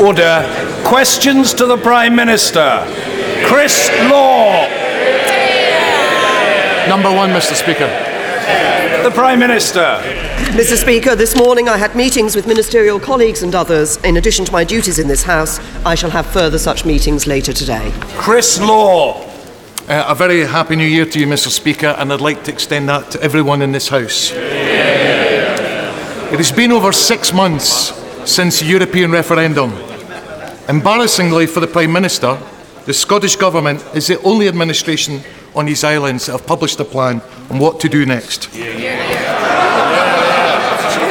Order. Questions to the Prime Minister. Chris Law. Number one, Mr. Speaker. The Prime Minister. Mr. Speaker, this morning I had meetings with ministerial colleagues and others. In addition to my duties in this House, I shall have further such meetings later today. Chris Law. Uh, a very happy new year to you, Mr. Speaker, and I'd like to extend that to everyone in this House. It has been over six months since the European referendum. Embarrassingly for the Prime Minister, the Scottish Government is the only administration on these islands that have published a plan on what to do next.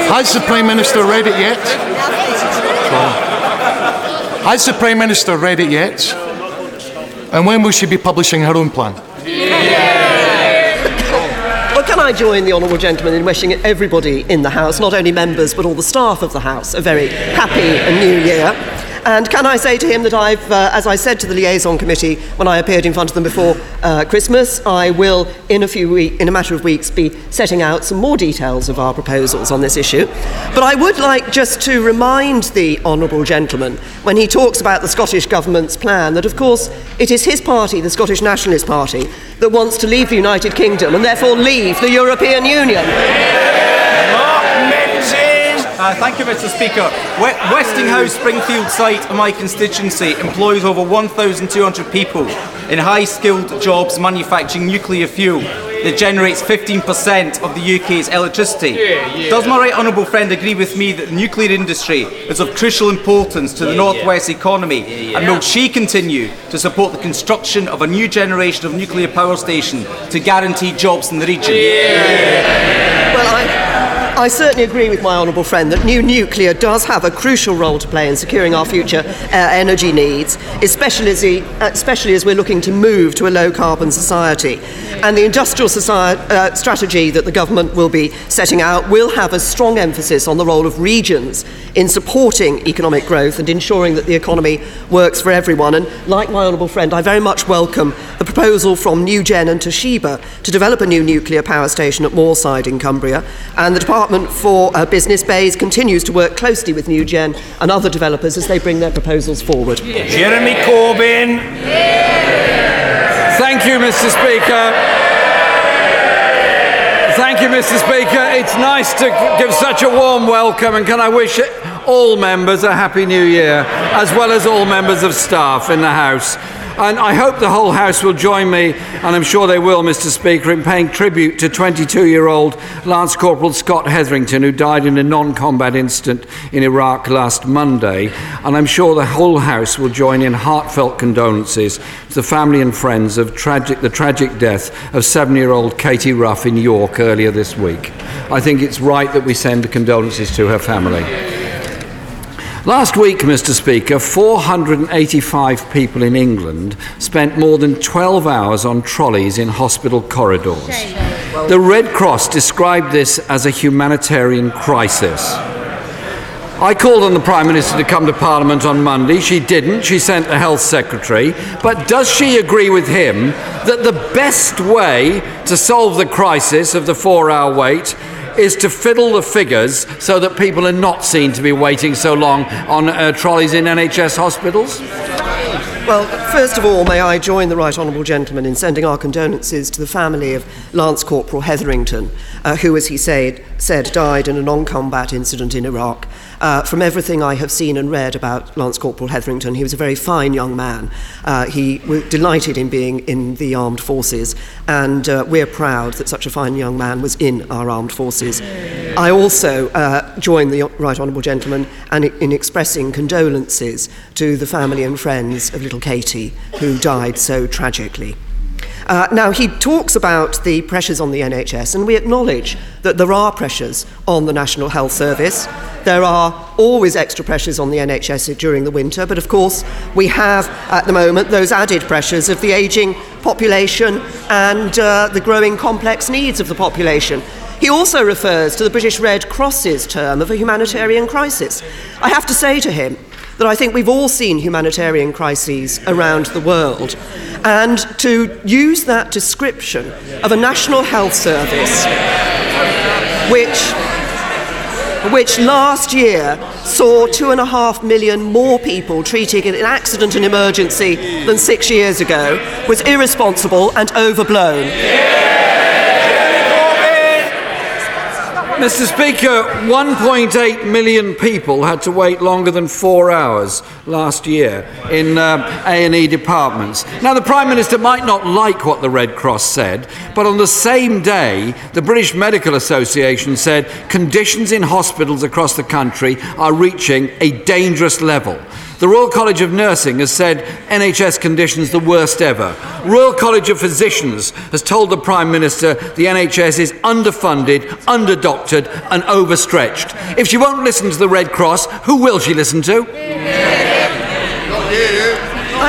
Has the Prime Minister read it yet? Has the Prime Minister read it yet? And when will she be publishing her own plan? Can I join the honourable gentleman in wishing everybody in the House, not only members but all the staff of the House, a very happy new year? And can I say to him that I've, uh, as I said to the liaison committee when I appeared in front of them before uh, Christmas, I will, in a few in a matter of weeks, be setting out some more details of our proposals on this issue. But I would like just to remind the honourable gentleman, when he talks about the Scottish Government's plan, that of course it is his party, the Scottish Nationalist Party, that wants to leave the United Kingdom and therefore leave the European Union. Uh, thank you, Mr. Speaker. Westinghouse Springfield site in my constituency employs over 1,200 people in high-skilled jobs manufacturing nuclear fuel that generates 15% of the UK's electricity. Does my right honourable friend agree with me that the nuclear industry is of crucial importance to the northwest economy? And will she continue to support the construction of a new generation of nuclear power station to guarantee jobs in the region? I, certainly agree with my honourable friend that new nuclear does have a crucial role to play in securing our future uh, energy needs, especially as, uh, especially as we're looking to move to a low carbon society. And the industrial society, uh, strategy that the government will be setting out will have a strong emphasis on the role of regions in supporting economic growth and ensuring that the economy works for everyone. And like my honourable friend, I very much welcome the proposal from NuGen and Toshiba to develop a new nuclear power station at Moorside in Cumbria. And the Department for uh, Business BEIS continues to work closely with NuGen and other developers as they bring their proposals forward. Jeremy Corbyn. Thank you, Mr. Speaker. Thank you, Mr. Speaker. It's nice to give such a warm welcome, and can I wish all members a happy new year, as well as all members of staff in the House. And I hope the whole House will join me, and I'm sure they will, Mr. Speaker, in paying tribute to 22 year old Lance Corporal Scott Hetherington, who died in a non combat incident in Iraq last Monday. And I'm sure the whole House will join in heartfelt condolences to the family and friends of tragic, the tragic death of seven year old Katie Rough in York earlier this week. I think it's right that we send condolences to her family. Last week, Mr. Speaker, 485 people in England spent more than 12 hours on trolleys in hospital corridors. The Red Cross described this as a humanitarian crisis. I called on the Prime Minister to come to Parliament on Monday. She didn't. She sent the Health Secretary. But does she agree with him that the best way to solve the crisis of the four hour wait is to fiddle the figures so that people are not seen to be waiting so long on uh, trolleys in NHS hospitals? Well, first of all, may I join the Right Honourable Gentleman in sending our condolences to the family of Lance Corporal Hetherington, uh, who, as he said, said, died in a non combat incident in Iraq. Uh, from everything I have seen and read about Lance Corporal Hetherington, he was a very fine young man. Uh, he was delighted in being in the armed forces, and uh, we're proud that such a fine young man was in our armed forces. I also uh, join the Right Honourable Gentleman and in expressing condolences to the family and friends of little Katie, who died so tragically. Uh, now, he talks about the pressures on the NHS, and we acknowledge that there are pressures on the National Health Service. There are always extra pressures on the NHS during the winter, but of course, we have at the moment those added pressures of the ageing population and uh, the growing complex needs of the population. He also refers to the British Red Cross's term of a humanitarian crisis. I have to say to him that I think we've all seen humanitarian crises around the world. And to use that description of a national health service, which which last year saw two and a half million more people treated in accident and emergency than six years ago, was irresponsible and overblown. Mr. Speaker, 1.8 million people had to wait longer than four hours last year in uh, A&E departments. Now, the Prime Minister might not like what the Red Cross said, but on the same day, the British Medical Association said conditions in hospitals across the country are reaching a dangerous level. The Royal College of Nursing has said NHS conditions the worst ever. Royal College of Physicians has told the Prime Minister the NHS is underfunded, underdoctored, and overstretched. If she won't listen to the Red Cross, who will she listen to?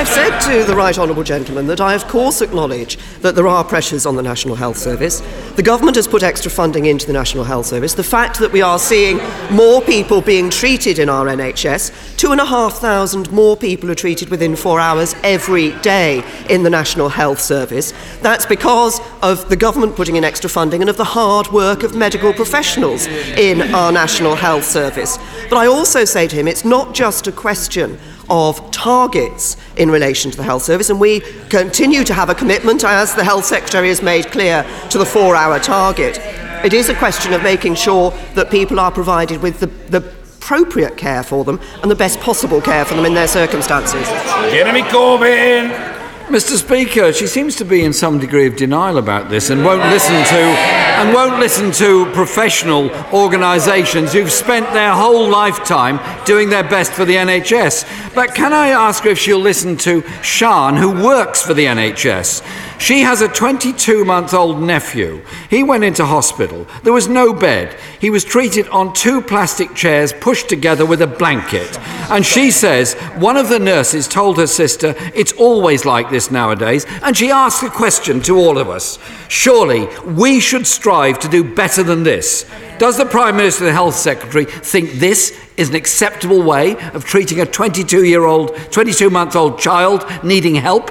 I've said to the right honourable gentleman that I, of course, acknowledge that there are pressures on the National Health Service. The government has put extra funding into the National Health Service. The fact that we are seeing more people being treated in our NHS, two and a half thousand more people are treated within four hours every day in the National Health Service. That's because of the government putting in extra funding and of the hard work of medical professionals in our National Health Service. But I also say to him, it's not just a question of targets in relation to the health service, and we continue to have a commitment, as the health secretary has made clear, to the four hour target. It is a question of making sure that people are provided with the, the appropriate care for them and the best possible care for them in their circumstances. Jeremy Corbyn. Mr. Speaker, she seems to be in some degree of denial about this and won't listen to and won't listen to professional organisations who've spent their whole lifetime doing their best for the NHS. But can I ask her if she'll listen to Sean, who works for the NHS? She has a 22 month old nephew. He went into hospital. There was no bed. He was treated on two plastic chairs pushed together with a blanket. And she says one of the nurses told her sister, It's always like this nowadays. And she asked a question to all of us Surely we should strive to do better than this. Does the Prime Minister and the Health Secretary think this is an acceptable way of treating a 22 year old, 22 month old child needing help?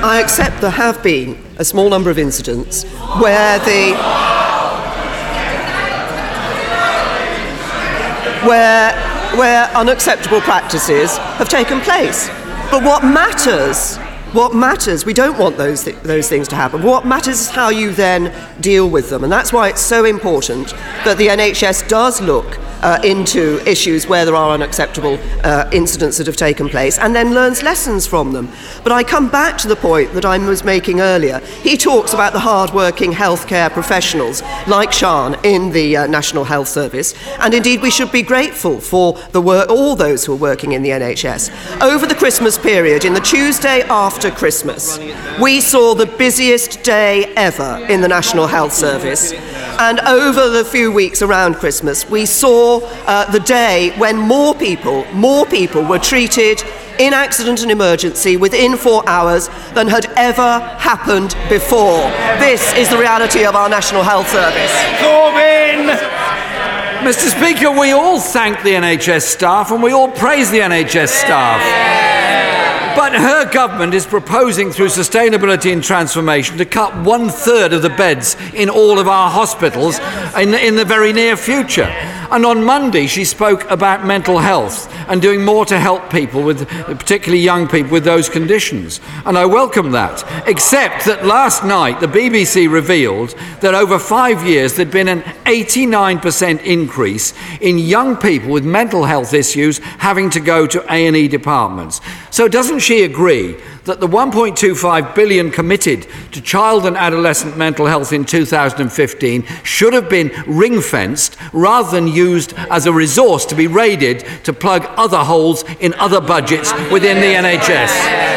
I accept there have been a small number of incidents where the where where unacceptable practices have taken place. But what matters, what matters, we don't want those th- those things to happen. What matters is how you then deal with them, and that's why it's so important that the NHS does look uh, into issues where there are unacceptable uh, incidents that have taken place and then learns lessons from them. But I come back to the point that I was making earlier. He talks about the hard-working healthcare professionals like Sean in the uh, National Health Service, and indeed we should be grateful for the work, all those who are working in the NHS. Over the Christmas period, in the Tuesday after Christmas, we saw the busiest day ever in the National Health Service. And over the few weeks around Christmas, we saw uh, the day when more people, more people were treated in accident and emergency within four hours than had ever happened before. This is the reality of our National Health Service. Corbyn. Mr. Speaker, we all thank the NHS staff and we all praise the NHS staff. But her government is proposing through sustainability and transformation to cut one third of the beds in all of our hospitals in, in the very near future. And on Monday, she spoke about mental health and doing more to help people, with, particularly young people, with those conditions. And I welcome that. Except that last night, the BBC revealed that over five years, there'd been an 89% increase in young people with mental health issues having to go to A&E departments. So doesn't she agree that the 1.25 billion committed to child and adolescent mental health in 2015 should have been ring-fenced rather than used as a resource to be raided to plug other holes in other budgets within the NHS.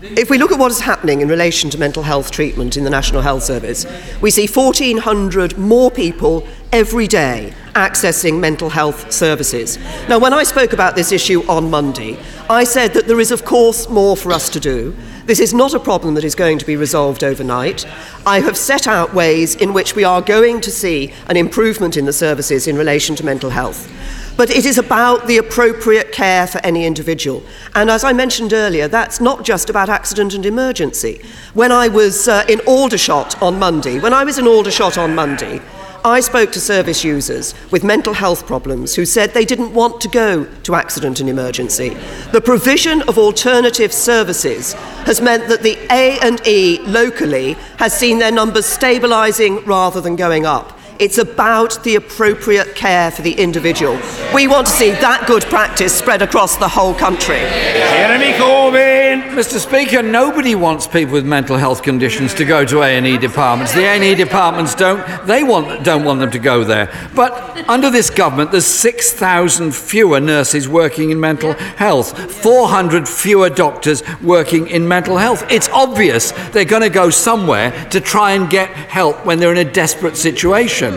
If we look at what is happening in relation to mental health treatment in the National Health Service, we see 1,400 more people every day accessing mental health services. Now, when I spoke about this issue on Monday, I said that there is, of course, more for us to do. This is not a problem that is going to be resolved overnight. I have set out ways in which we are going to see an improvement in the services in relation to mental health. but it is about the appropriate care for any individual. And as I mentioned earlier, that's not just about accident and emergency. When I was uh, in Aldershot on Monday, when I was in Aldershot on Monday, I spoke to service users with mental health problems who said they didn't want to go to accident and emergency. The provision of alternative services has meant that the A&E locally has seen their numbers stabilising rather than going up. It's about the appropriate care for the individual. We want to see that good practice spread across the whole country. Jeremy Corbyn. Mr. Speaker, nobody wants people with mental health conditions to go to A&E departments. The A&E departments don't they want don't want them to go there. But under this government there's 6,000 fewer nurses working in mental health, 400 fewer doctors working in mental health. It's obvious they're going to go somewhere to try and get help when they're in a desperate situation.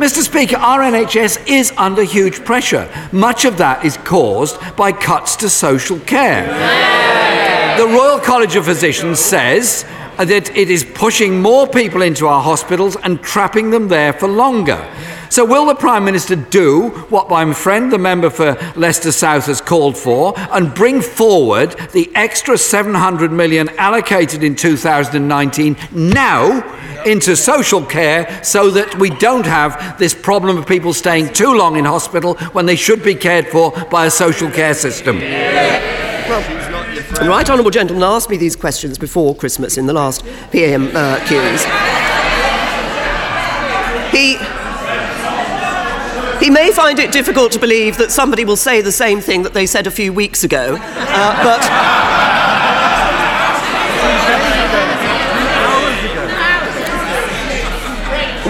Mr. Speaker, our NHS is under huge pressure. Much of that is caused by cuts to social care. The Royal College of Physicians says that it is pushing more people into our hospitals and trapping them there for longer. So, will the Prime Minister do what my friend, the member for Leicester South, has called for and bring forward the extra 700 million allocated in 2019 now into social care so that we don't have this problem of people staying too long in hospital when they should be cared for by a social care system? The right honourable gentleman asked me these questions before Christmas in the last PM uh, Qs. He. He may find it difficult to believe that somebody will say the same thing that they said a few weeks ago, uh, but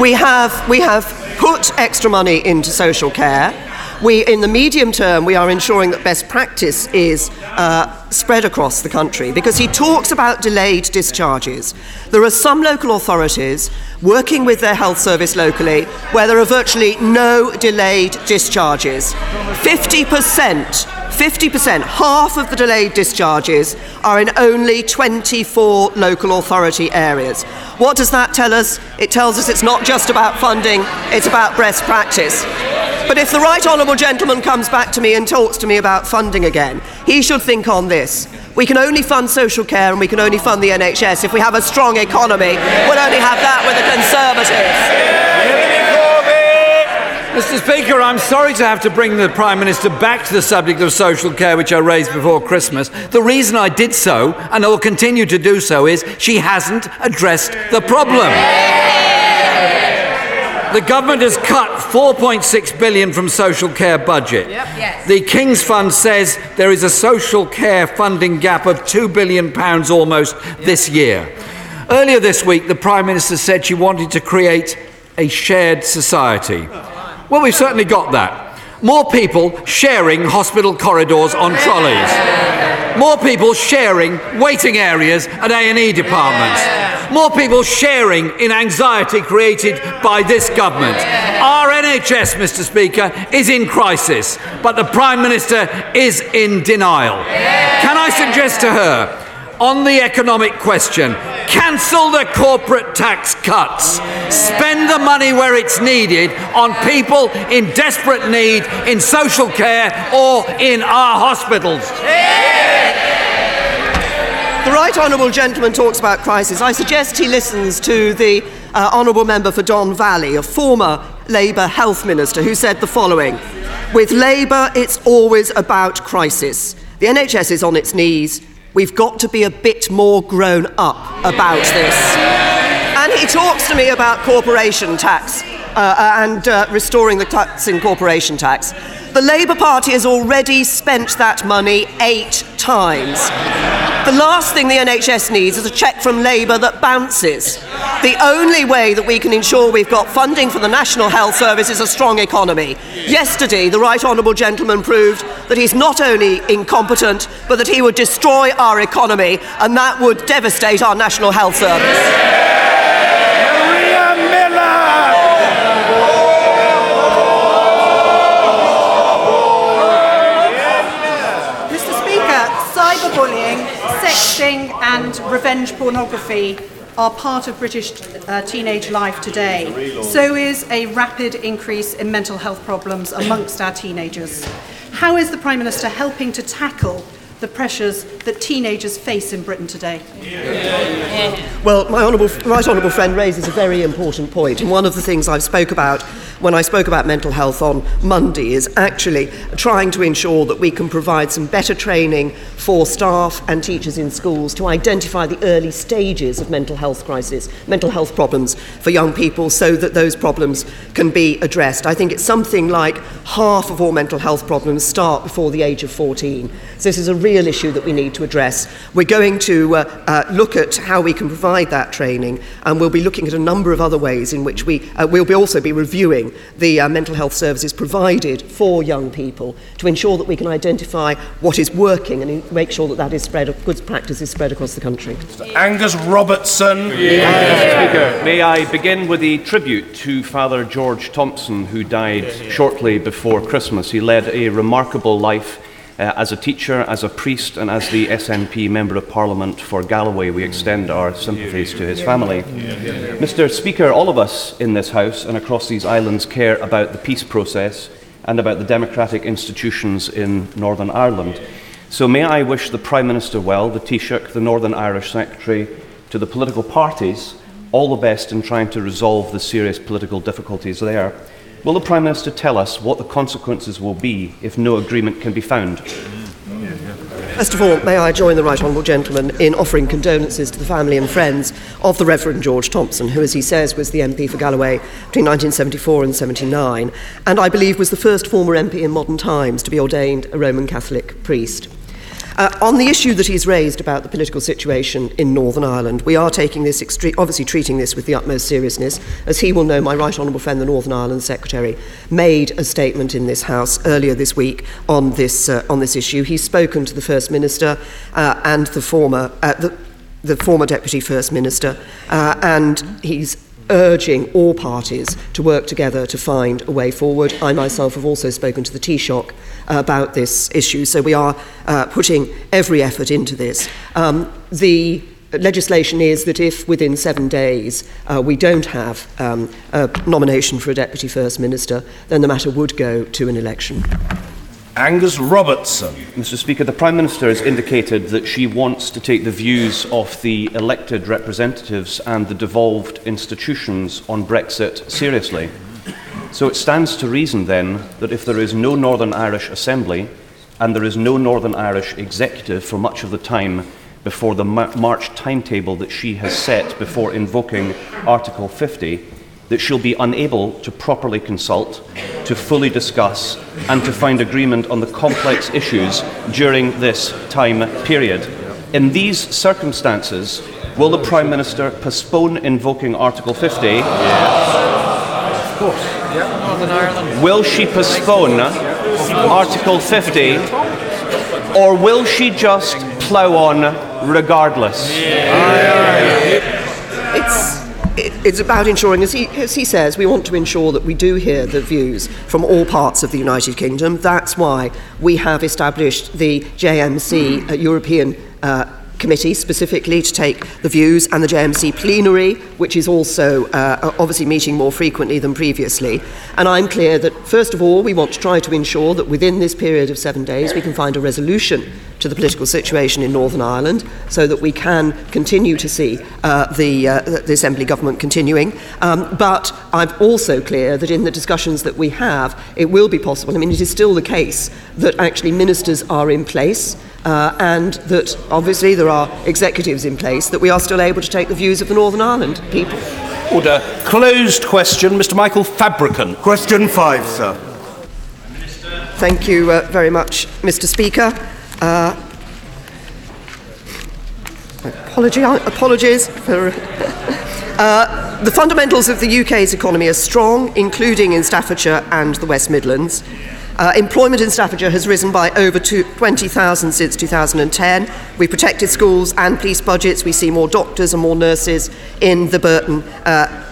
we have, we have put extra money into social care. We, in the medium term, we are ensuring that best practice is uh, spread across the country because he talks about delayed discharges. There are some local authorities working with their health service locally where there are virtually no delayed discharges. 50%, 50%, half of the delayed discharges are in only 24 local authority areas. What does that tell us? It tells us it's not just about funding, it's about best practice. But if the right honourable gentleman comes back to me and talks to me about funding again, he should think on this. We can only fund social care and we can only fund the NHS if we have a strong economy. We'll only have that with the Conservatives. Mr. Speaker, I'm sorry to have to bring the Prime Minister back to the subject of social care, which I raised before Christmas. The reason I did so, and I will continue to do so, is she hasn't addressed the problem. The government has cut 4.6 billion from social care budget. Yes. The King's Fund says there is a social care funding gap of 2 billion pounds almost this year. Earlier this week, the Prime Minister said she wanted to create a shared society. Oh, well, we've certainly got that. More people sharing hospital corridors on trolleys. More people sharing waiting areas at A&E departments. More people sharing in anxiety created by this government. Our NHS, Mr. Speaker, is in crisis, but the Prime Minister is in denial. Can I suggest to her, on the economic question, cancel the corporate tax cuts, spend the money where it's needed on people in desperate need in social care or in our hospitals. The right honourable gentleman talks about crisis. I suggest he listens to the uh, honourable member for Don Valley, a former Labour health minister, who said the following With Labour, it's always about crisis. The NHS is on its knees. We've got to be a bit more grown up about this. And he talks to me about corporation tax uh, and uh, restoring the cuts in corporation tax. The Labour Party has already spent that money eight times. The last thing the NHS needs is a cheque from Labour that bounces. The only way that we can ensure we've got funding for the National Health Service is a strong economy. Yesterday, the Right Honourable Gentleman proved that he's not only incompetent, but that he would destroy our economy, and that would devastate our National Health Service. sexting and revenge pornography are part of British uh, teenage life today. So is a rapid increase in mental health problems amongst our teenagers. How is the Prime Minister helping to tackle the pressures that teenagers face in Britain today? Well, my honourable, right honourable friend raises a very important point, and one of the things I've spoke about when I spoke about mental health on Monday is actually trying to ensure that we can provide some better training for staff and teachers in schools to identify the early stages of mental health crisis, mental health problems for young people, so that those problems can be addressed. I think it's something like half of all mental health problems start before the age of 14. So this is a real issue that we need to address. We're going to uh, uh, look at how we can provide that training, and we'll be looking at a number of other ways in which we uh, will be also be reviewing the uh, mental health services provided for young people to ensure that we can identify what is working and make sure that that is spread, good practice is spread across the country. Angus Robertson. Speaker, may I begin with a tribute to Father George Thompson, who died shortly before Christmas. He led a remarkable life uh, as a teacher, as a priest, and as the SNP Member of Parliament for Galloway. We extend our sympathies to his family. Mr. Speaker, all of us in this House and across these islands care about the peace process and about the democratic institutions in Northern Ireland. So may I wish the Prime Minister well, the Taoiseach, the Northern Irish Secretary, to the political parties, all the best in trying to resolve the serious political difficulties there. Will the Prime Minister tell us what the consequences will be if no agreement can be found? First of all, may I join the Right Honourable Gentleman in offering condolences to the family and friends of the Reverend George Thompson, who, as he says, was the MP for Galloway between 1974 and 79, and I believe was the first former MP in modern times to be ordained a Roman Catholic priest. Uh, on the issue that he's raised about the political situation in Northern Ireland, we are taking this, extre- obviously treating this with the utmost seriousness. As he will know, my right honourable friend, the Northern Ireland Secretary, made a statement in this House earlier this week on this, uh, on this issue. He's spoken to the First Minister uh, and the former, uh, the, the former Deputy First Minister, uh, and he's urging all parties to work together to find a way forward. I myself have also spoken to the Taoiseach uh, about this issue, so we are uh, putting every effort into this. Um, the legislation is that if within seven days uh, we don't have um, a nomination for a Deputy First Minister, then the matter would go to an election. Angus Robertson. Mr. Speaker, the Prime Minister has indicated that she wants to take the views of the elected representatives and the devolved institutions on Brexit seriously. So it stands to reason then that if there is no Northern Irish Assembly and there is no Northern Irish Executive for much of the time before the March timetable that she has set before invoking Article 50, that she'll be unable to properly consult, to fully discuss, and to find agreement on the complex issues during this time period. In these circumstances, will the Prime Minister postpone invoking Article 50? Of course. Yeah. Northern Ireland. Will she postpone Article 50? Or will she just plough on regardless? It's it's about ensuring, as he, as he says, we want to ensure that we do hear the views from all parts of the United Kingdom. That's why we have established the JMC uh, European uh, committee specifically to take the views and the JMC plenary, which is also uh, obviously meeting more frequently than previously. And I'm clear that, first of all, we want to try to ensure that within this period of seven days we can find a resolution to the political situation in Northern Ireland so that we can continue to see uh, the, uh, the Assembly government continuing. Um, but I'm also clear that in the discussions that we have, it will be possible. I mean, it is still the case that actually ministers are in place uh, and that obviously there are executives in place, that we are still able to take the views of the Northern Ireland people. Order. Closed question. Mr. Michael Fabricant. Question five, sir. Thank you uh, very much, Mr. Speaker. Uh, apology, apologies for. Uh, the fundamentals of the UK's economy are strong, including in Staffordshire and the West Midlands. Uh, employment in Staffordshire has risen by over 20,000 since 2010. We protected schools and police budgets. We see more doctors and more nurses in the Burton uh,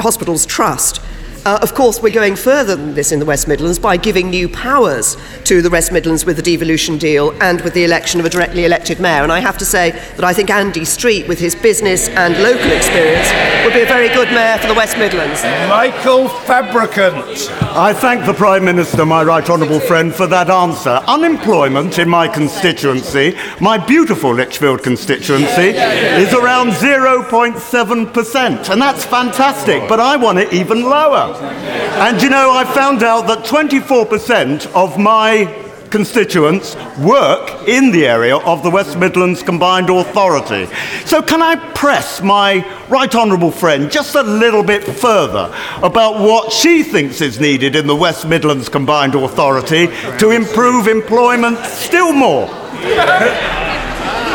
Hospitals Trust. Uh, of course, we're going further than this in the West Midlands by giving new powers to the West Midlands with the devolution deal and with the election of a directly elected mayor. And I have to say that I think Andy Street, with his business and local experience, would be a very good mayor for the West Midlands. Michael Fabricant. I thank the Prime Minister, my right honourable friend, for that answer. Unemployment in my constituency, my beautiful Lichfield constituency, is around 0.7%, and that's fantastic, but I want it even lower. And you know, I found out that 24% of my constituents work in the area of the West Midlands Combined Authority. So, can I press my right honourable friend just a little bit further about what she thinks is needed in the West Midlands Combined Authority to improve employment still more?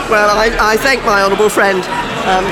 Well, I, I thank my honourable friend. Um,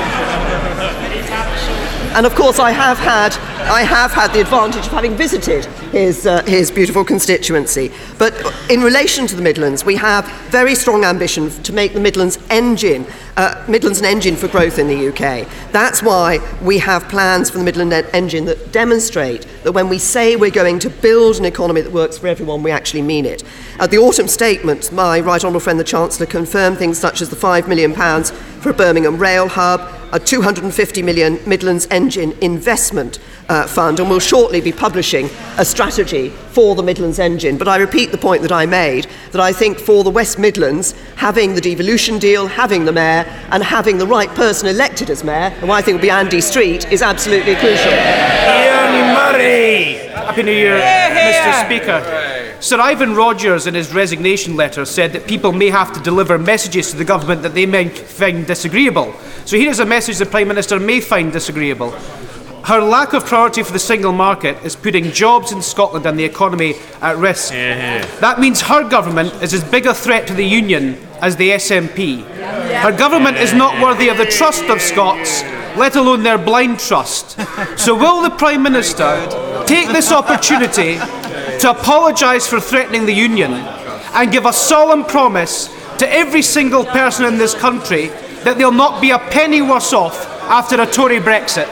and of course, I have had, I have had the advantage of having visited his, uh, his beautiful constituency. But in relation to the Midlands, we have very strong ambition to make the Midlands engine, uh, Midlands an engine for growth in the UK. That's why we have plans for the Midland en- engine that demonstrate that when we say we're going to build an economy that works for everyone, we actually mean it. At the autumn statement, my right honourable friend the Chancellor confirmed things such as the £5 million for a Birmingham rail hub, a 250 million Midlands Engine Investment uh, Fund, and will shortly be publishing a strategy for the Midlands Engine. But I repeat the point that I made that I think for the West Midlands, having the devolution deal, having the mayor, and having the right person elected as mayor, and who I think will be Andy Street, is absolutely crucial. Ian Murray. Happy New Year, Mr. Speaker. Sir Ivan Rogers, in his resignation letter, said that people may have to deliver messages to the government that they may find disagreeable. So here is a message the Prime Minister may find disagreeable. Her lack of priority for the single market is putting jobs in Scotland and the economy at risk. Uh-huh. That means her government is as big a threat to the Union as the SNP. Her government is not worthy of the trust of Scots, let alone their blind trust. So, will the Prime Minister take this opportunity to apologise for threatening the Union and give a solemn promise to every single person in this country that they'll not be a penny worse off after a Tory Brexit?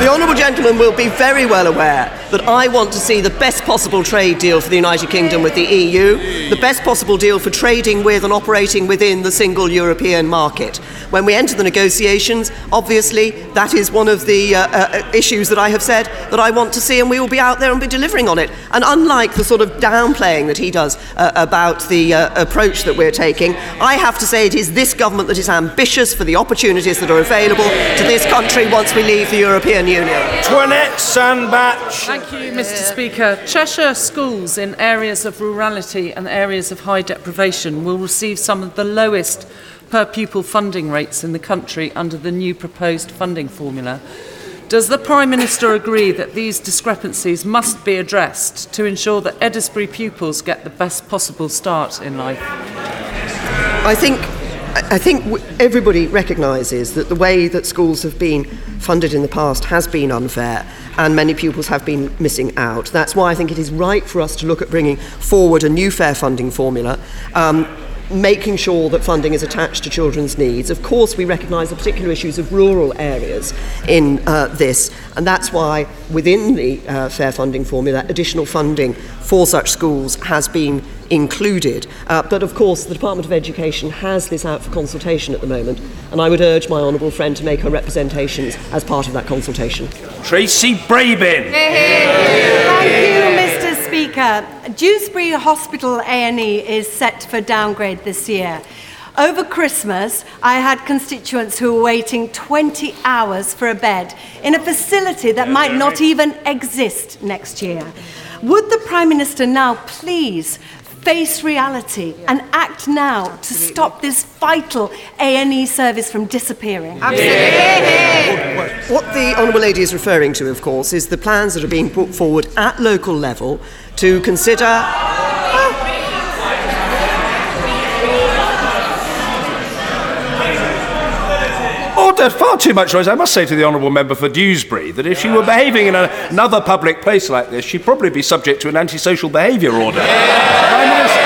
The Honourable Gentleman will be very well aware that I want to see the best possible trade deal for the United Kingdom with the EU, the best possible deal for trading with and operating within the single European market. When we enter the negotiations, obviously, that is one of the uh, uh, issues that I have said that I want to see, and we will be out there and be delivering on it. And unlike the sort of downplaying that he does uh, about the uh, approach that we're taking, I have to say it is this government that is ambitious for the opportunities that are available to this country once we leave the European Union. Antoinette Sandbach. Thank you, Mr. Speaker. Cheshire schools in areas of rurality and areas of high deprivation will receive some of the lowest per pupil funding rates in the country under the new proposed funding formula. Does the Prime Minister agree that these discrepancies must be addressed to ensure that Edisbury pupils get the best possible start in life? I think I think everybody recognises that the way that schools have been funded in the past has been unfair and many pupils have been missing out. That's why I think it is right for us to look at bringing forward a new fair funding formula. Um, making sure that funding is attached to children's needs. Of course, we recognise the particular issues of rural areas in uh, this, and that's why within the uh, fair funding formula, additional funding for such schools has been included. Uh, but of course, the Department of Education has this out for consultation at the moment, and I would urge my honourable friend to make her representations as part of that consultation. Tracy Brabin. Thank you, Mr. Speaker. Dewsbury Hospital A&E is set for downgrade this year. Over Christmas, I had constituents who were waiting 20 hours for a bed in a facility that might not even exist next year. Would the Prime Minister now please face reality and act now to stop this vital A&E service from disappearing? Absolutely. What the Honourable Lady is referring to, of course, is the plans that are being put forward at local level to consider. Oh, there's far too much noise. I must say to the Honourable Member for Dewsbury that if she were behaving in a, another public place like this, she'd probably be subject to an antisocial behaviour order. Prime Minister.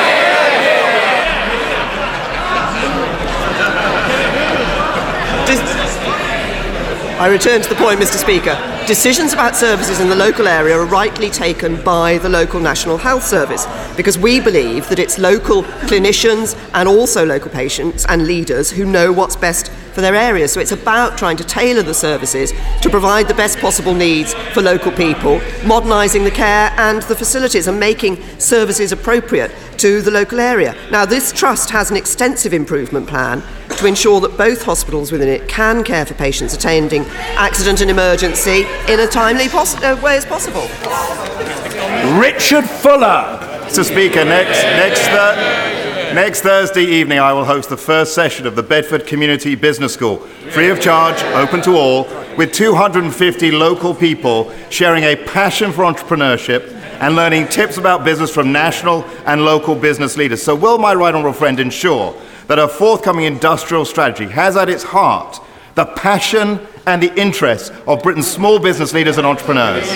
I I return to the point, Mr. Speaker. Decisions about services in the local area are rightly taken by the local National Health Service because we believe that it's local clinicians and also local patients and leaders who know what's best for their area. So it's about trying to tailor the services to provide the best possible needs for local people, modernising the care and the facilities and making services appropriate to the local area. Now, this trust has an extensive improvement plan to ensure that both hospitals within it can care for patients attending accident and emergency in a timely pos- uh, way as possible. Richard Fuller. Mr. Speaker, next, next, th- next Thursday evening I will host the first session of the Bedford Community Business School, free of charge, open to all, with 250 local people sharing a passion for entrepreneurship and learning tips about business from national and local business leaders. So, will my right honourable friend ensure that a forthcoming industrial strategy has at its heart the passion and the interests of Britain's small business leaders and entrepreneurs?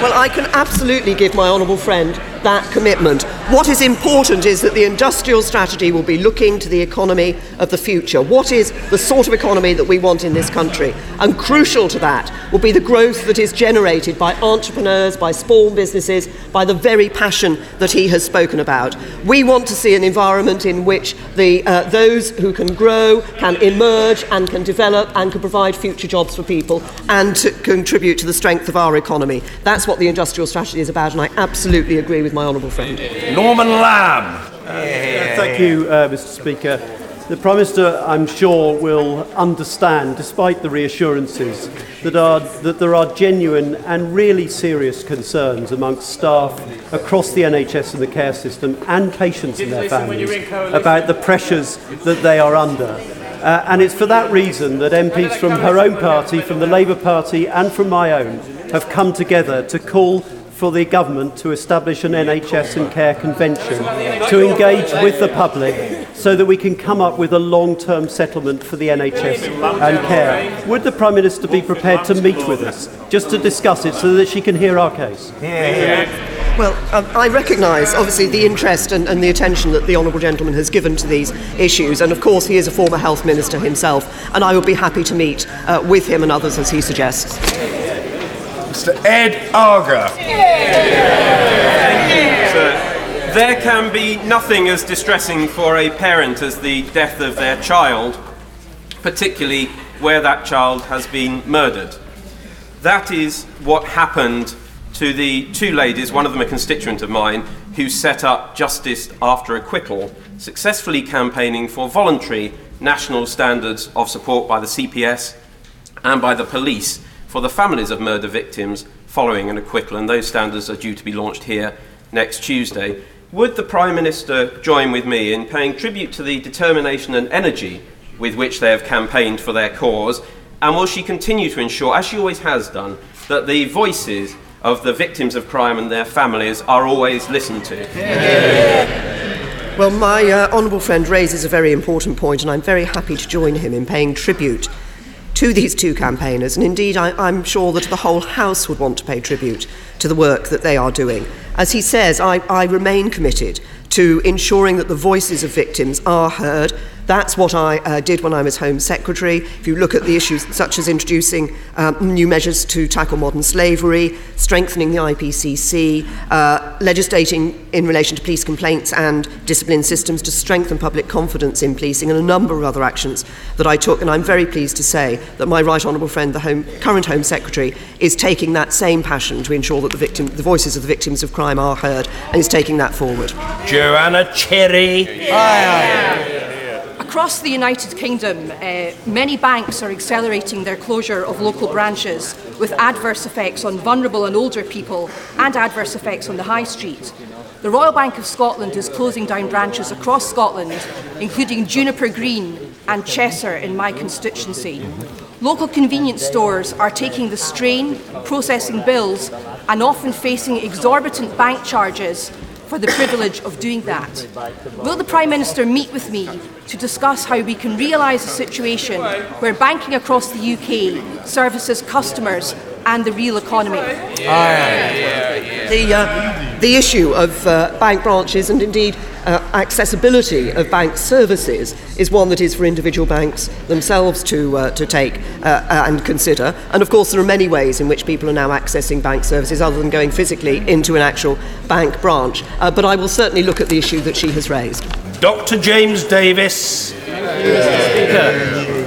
Well, I can absolutely give my honourable friend that commitment. What is important is that the industrial strategy will be looking to the economy of the future. What is the sort of economy that we want in this country? And crucial to that will be the growth that is generated by entrepreneurs, by small businesses, by the very passion that he has spoken about. We want to see an environment in which the, uh, those who can grow can emerge and can develop and can provide future jobs for people and to contribute to the strength of our economy. That's what the industrial strategy is about, and I absolutely agree with my honourable friend. Norman Lamb. Thank you, uh, Mr. Speaker. The Prime Minister, I'm sure, will understand, despite the reassurances, that, are, that there are genuine and really serious concerns amongst staff across the NHS and the care system and patients and their families about the pressures that they are under. Uh, and it's for that reason that MPs from her own party, from the Labour Party, and from my own have come together to call for the government to establish an NHS and care convention to engage with the public so that we can come up with a long-term settlement for the NHS and care. Would the Prime Minister be prepared to meet with us just to discuss it so that she can hear our case? Well, um, I recognise, obviously, the interest and, and the attention that the Honourable Gentleman has given to these issues, and of course, he is a former Health Minister himself, and I would be happy to meet uh, with him and others as he suggests. Mr. Ed Argar. There can be nothing as distressing for a parent as the death of their child, particularly where that child has been murdered. That is what happened to the two ladies, one of them a constituent of mine, who set up Justice After Acquittal, successfully campaigning for voluntary national standards of support by the CPS and by the police for the families of murder victims following an acquittal, and those standards are due to be launched here next Tuesday. Would the Prime Minister join with me in paying tribute to the determination and energy with which they have campaigned for their cause? And will she continue to ensure, as she always has done, that the voices of the victims of crime and their families are always listened to? Well, my uh, honourable friend raises a very important point, and I'm very happy to join him in paying tribute to these two campaigners, and indeed I, I'm sure that the whole House would want to pay tribute to the work that they are doing. As he says, I, I remain committed to ensuring that the voices of victims are heard. That's what I uh, did when I was Home Secretary. If you look at the issues such as introducing um, new measures to tackle modern slavery, strengthening the IPCC, uh, legislating in relation to police complaints and discipline systems to strengthen public confidence in policing, and a number of other actions that I took. And I'm very pleased to say that my right honourable friend, the home, current Home Secretary, is taking that same passion to ensure that the, victim, the voices of the victims of crime are heard and is taking that forward. Joanna Cherry. Across the United Kingdom, uh, many banks are accelerating their closure of local branches with adverse effects on vulnerable and older people and adverse effects on the high street. The Royal Bank of Scotland is closing down branches across Scotland, including Juniper Green and Chesser in my constituency. Local convenience stores are taking the strain, processing bills, and often facing exorbitant bank charges for the privilege of doing that. Will the Prime Minister meet with me to discuss how we can realise a situation where banking across the UK services customers and the real economy? The, uh, the issue of uh, bank branches and indeed uh, accessibility of bank services is one that is for individual banks themselves to, uh, to take uh, and consider. And of course, there are many ways in which people are now accessing bank services other than going physically into an actual bank branch. Uh, but I will certainly look at the issue that she has raised. Dr. James Davies. Speaker,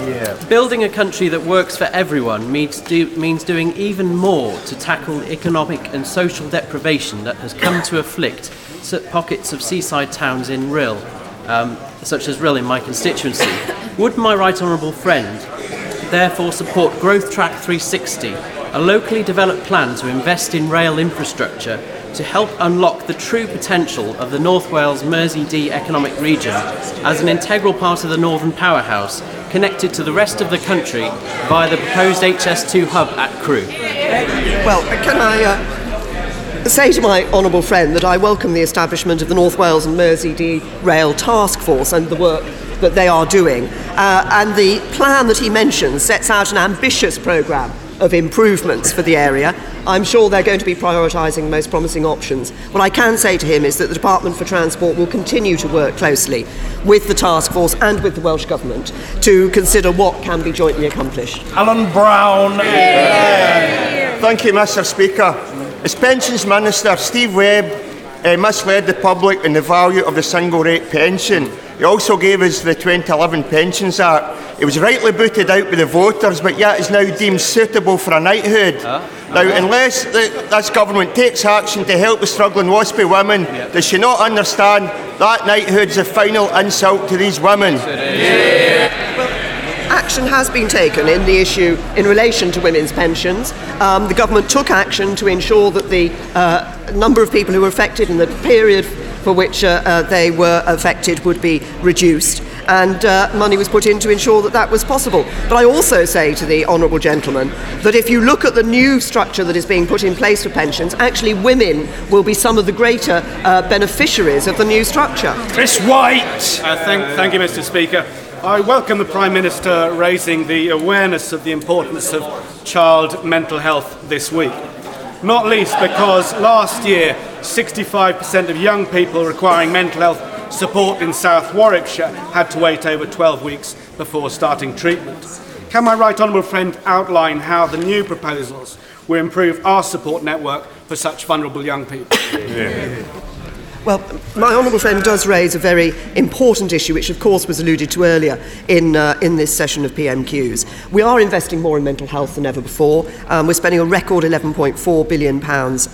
building a country that works for everyone means, do, means doing even more to tackle economic and social deprivation that has come to afflict pockets of seaside towns in Rhyl, um, such as Rhyl in my constituency. Would my right honourable friend therefore support Growth Track 360, a locally developed plan to invest in rail infrastructure to help unlock the true potential of the North Wales Mersey Dee economic region as an integral part of the Northern Powerhouse, connected to the rest of the country via the proposed HS2 hub at Crewe. Well, can I uh, say to my honourable friend that I welcome the establishment of the North Wales and Mersey Dee Rail Task Force and the work that they are doing. Uh, and the plan that he mentions sets out an ambitious programme of improvements for the area. I'm sure they're going to be prioritising the most promising options. What I can say to him is that the Department for Transport will continue to work closely with the task force and with the Welsh Government to consider what can be jointly accomplished. Alan Brown. Thank you, Mr Speaker. As Pensions Minister, Steve Webb uh, misled the public in the value of the single rate pension. He also gave us the 2011 Pensions Act. It was rightly booted out by the voters, but yet is now deemed suitable for a knighthood. Huh? Now, unless the, this government takes action to help the struggling WASPI women, yep. does she not understand that knighthood is a final insult to these women? Action has been taken in the issue in relation to women's pensions. Um, the government took action to ensure that the uh, number of people who were affected in the period for which uh, uh, they were affected would be reduced. And uh, money was put in to ensure that that was possible. But I also say to the Honourable Gentleman that if you look at the new structure that is being put in place for pensions, actually women will be some of the greater uh, beneficiaries of the new structure. Chris White! Uh, thank, thank you, Mr. Speaker. I welcome the Prime Minister raising the awareness of the importance of child mental health this week. Not least because last year 65% of young people requiring mental health support in South Warwickshire had to wait over 12 weeks before starting treatment. Can my right honourable friend outline how the new proposals will improve our support network for such vulnerable young people? Yeah. Well, my honourable friend does raise a very important issue, which of course was alluded to earlier in, uh, in this session of PMQs. We are investing more in mental health than ever before. Um, we're spending a record £11.4 billion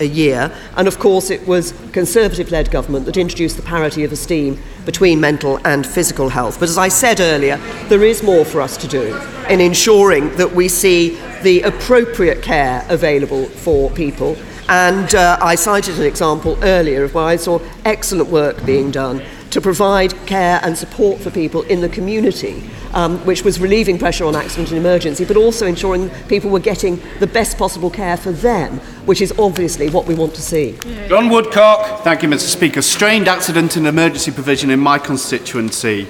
a year. And of course, it was Conservative-led government that introduced the parity of esteem between mental and physical health. But as I said earlier, there is more for us to do in ensuring that we see the appropriate care available for people and uh, I cited an example earlier of where I saw excellent work being done to provide care and support for people in the community, um, which was relieving pressure on accident and emergency, but also ensuring people were getting the best possible care for them, which is obviously what we want to see. John Woodcock. Thank you, Mr. Speaker. Strained accident and emergency provision in my constituency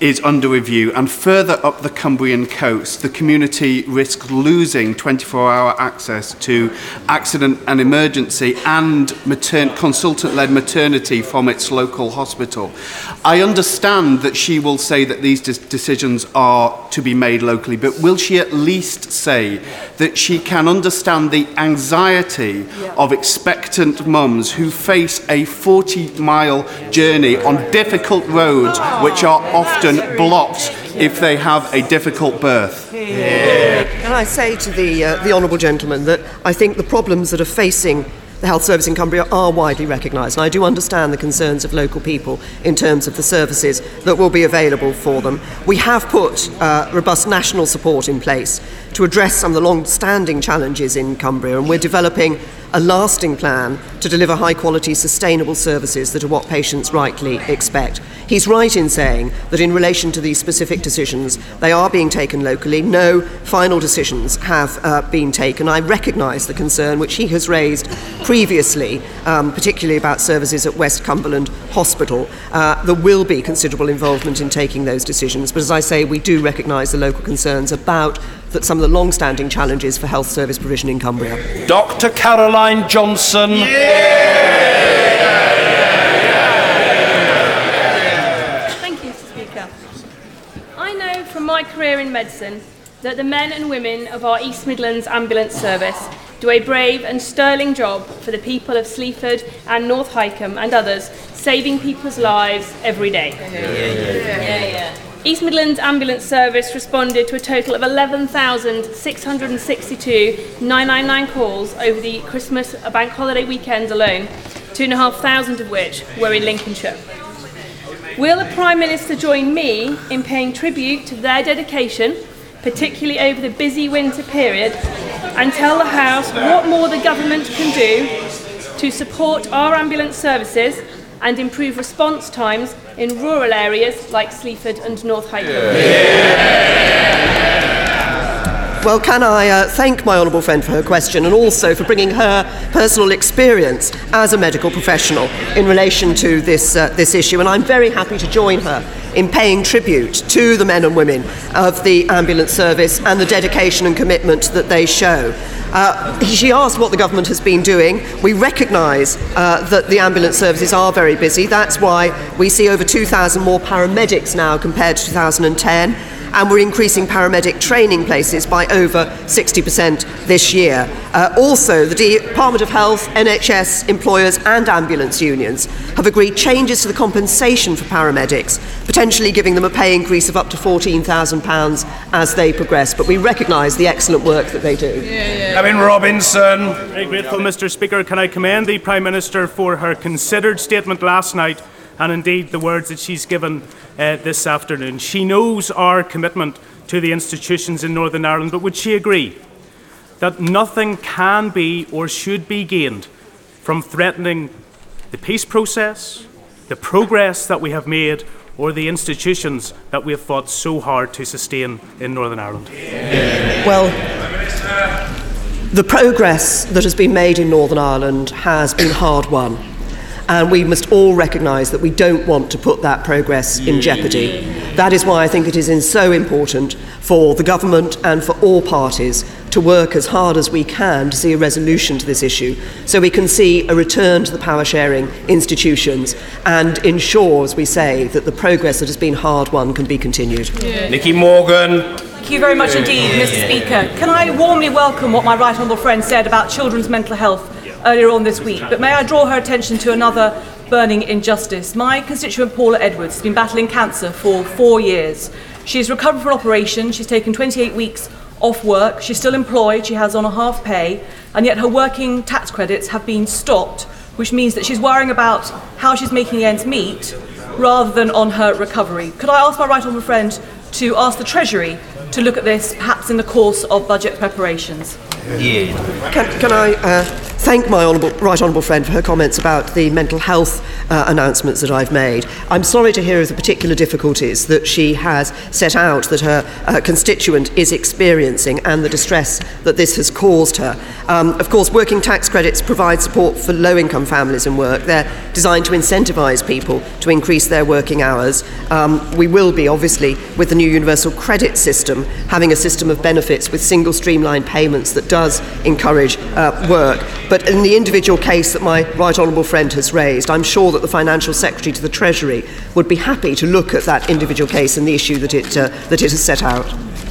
is under review, and further up the Cumbrian coast, the community risks losing 24 hour access to accident and emergency and matern- consultant led maternity from its local hospital. I understand that she will say that these de- decisions are to be made locally, but will she at least say that she can understand the anxiety yeah. of expectant mums who face a 40 mile journey on difficult roads which are oh, often often blocked if they have a difficult birth. Can I say to the, uh, the Honourable Gentleman that I think the problems that are facing the health service in Cumbria are widely recognised, and I do understand the concerns of local people in terms of the services that will be available for them. We have put uh, robust national support in place to address some of the long standing challenges in Cumbria, and we're developing a lasting plan to deliver high quality, sustainable services that are what patients rightly expect. He's right in saying that in relation to these specific decisions, they are being taken locally. No final decisions have uh, been taken. I recognise the concern which he has raised previously, um, particularly about services at West Cumberland Hospital. Uh, there will be considerable involvement in taking those decisions, but as I say, we do recognise the local concerns about that some of the long standing challenges for health service provision in Cumbria. Dr. Caroline Johnson. Yeah! Thank you, Mr. Speaker. I know from my career in medicine that the men and women of our East Midlands Ambulance Service do a brave and sterling job for the people of Sleaford and North Hykeham and others, saving people's lives every day. Yeah, yeah, yeah. East Midlands Ambulance Service responded to a total of 11,662 999 calls over the Christmas bank holiday weekend alone, 2,500 of which were in Lincolnshire. Will the Prime Minister join me in paying tribute to their dedication, particularly over the busy winter period, and tell the House what more the government can do to support our ambulance services and improve response times in rural areas like Sleaford and North Hykeham? Well, can I uh, thank my honourable friend for her question and also for bringing her personal experience as a medical professional in relation to this, uh, this issue. And I'm very happy to join her in paying tribute to the men and women of the ambulance service and the dedication and commitment that they show. Uh, she asked what the government has been doing. We recognise uh, that the ambulance services are very busy. That's why we see over 2,000 more paramedics now compared to 2010 and we're increasing paramedic training places by over 60% this year. Uh, also, the Department of Health, NHS, employers, and ambulance unions have agreed changes to the compensation for paramedics, potentially giving them a pay increase of up to £14,000 as they progress. But we recognise the excellent work that they do. Gavin Robinson. Very grateful, Mr. Speaker. Can I commend the Prime Minister for her considered statement last night and indeed the words that she's given uh, this afternoon. She knows our commitment to the institutions in Northern Ireland, but would she agree that nothing can be or should be gained from threatening the peace process, the progress that we have made, or the institutions that we have fought so hard to sustain in Northern Ireland? Well, the progress that has been made in Northern Ireland has been hard won. And we must all recognise that we don't want to put that progress in jeopardy. That is why I think it is in so important for the government and for all parties to work as hard as we can to see a resolution to this issue so we can see a return to the power sharing institutions and ensure, as we say, that the progress that has been hard won can be continued. Yeah. Nicky Morgan. Thank you very much indeed, Mr. Speaker. Can I warmly welcome what my right honourable friend said about children's mental health earlier on this week, but may I draw her attention to another burning injustice? My constituent Paula Edwards has been battling cancer for four years. She's recovered from an operation, she's taken 28 weeks off work, she's still employed, she has on a half pay, and yet her working tax credits have been stopped, which means that she's worrying about how she's making ends meet rather than on her recovery. Could I ask my right honourable friend to ask the Treasury to look at this perhaps in the course of budget preparations? Yeah. Can, can I uh, thank my honourable, right honourable friend for her comments about the mental health uh, announcements that I've made. I'm sorry to hear of the particular difficulties that she has set out that her uh, constituent is experiencing and the distress that this has caused her. Um, of course, working tax credits provide support for low income families in work. They're designed to incentivise people to increase their working hours. Um, we will be, obviously, with the new universal credit system, having a system of benefits with single streamlined payments that does encourage uh, work. But in the individual case that my right honourable friend has raised, I'm sure that the Financial Secretary to the Treasury would be happy to look at that individual case and the issue that it, uh, that it has set out.